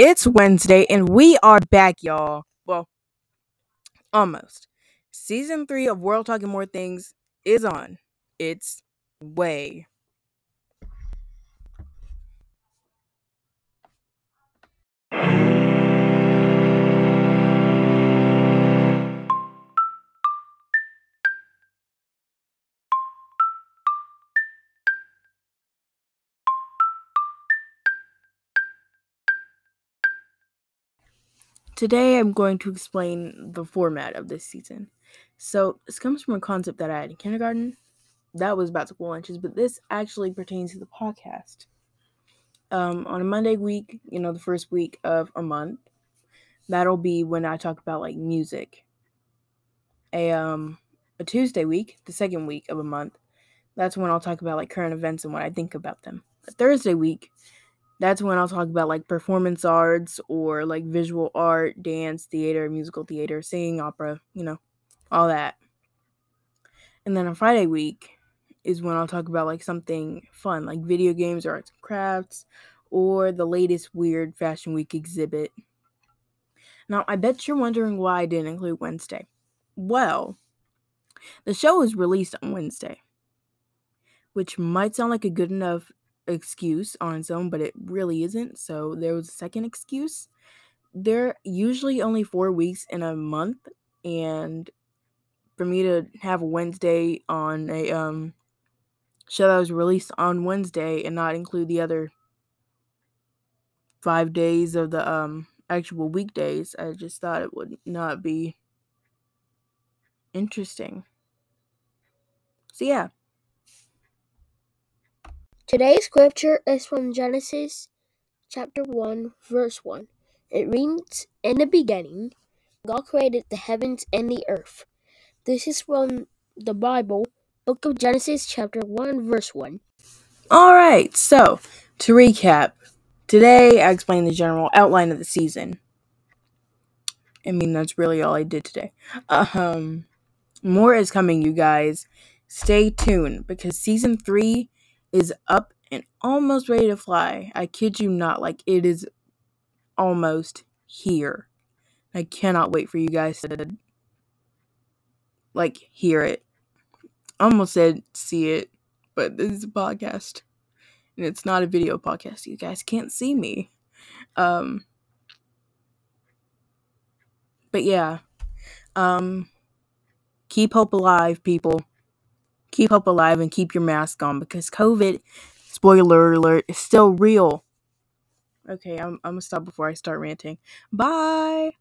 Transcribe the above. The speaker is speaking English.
It's Wednesday and we are back, y'all. Well, almost. Season three of World Talking More Things is on. It's way. Today I'm going to explain the format of this season. So, this comes from a concept that I had in kindergarten. That was about school lunches, but this actually pertains to the podcast. Um, on a Monday week, you know, the first week of a month, that'll be when I talk about like music. A um a Tuesday week, the second week of a month, that's when I'll talk about like current events and what I think about them. A Thursday week, that's when I'll talk about like performance arts or like visual art, dance, theater, musical theater, singing, opera, you know, all that. And then on Friday week is when I'll talk about like something fun, like video games or arts and crafts, or the latest weird Fashion Week exhibit. Now, I bet you're wondering why I didn't include Wednesday. Well, the show was released on Wednesday, which might sound like a good enough excuse on its own, but it really isn't. So there was a second excuse. There are usually only four weeks in a month, and for me to have a Wednesday on a um show that was released on Wednesday and not include the other five days of the um actual weekdays, I just thought it would not be interesting. So yeah. Today's scripture is from Genesis chapter 1, verse 1. It reads In the beginning, God created the heavens and the earth. This is from the Bible, book of Genesis, chapter 1, verse 1. All right, so to recap, today I explained the general outline of the season. I mean, that's really all I did today. Um, more is coming, you guys. Stay tuned because season three is up and almost ready to fly. I kid you not, like it is almost here. I cannot wait for you guys to like hear it. Almost said see it, but this is a podcast. And it's not a video podcast. You guys can't see me. Um But yeah. Um keep hope alive, people keep hope alive and keep your mask on because COVID, spoiler alert, is still real. Okay, I'm, I'm gonna stop before I start ranting. Bye.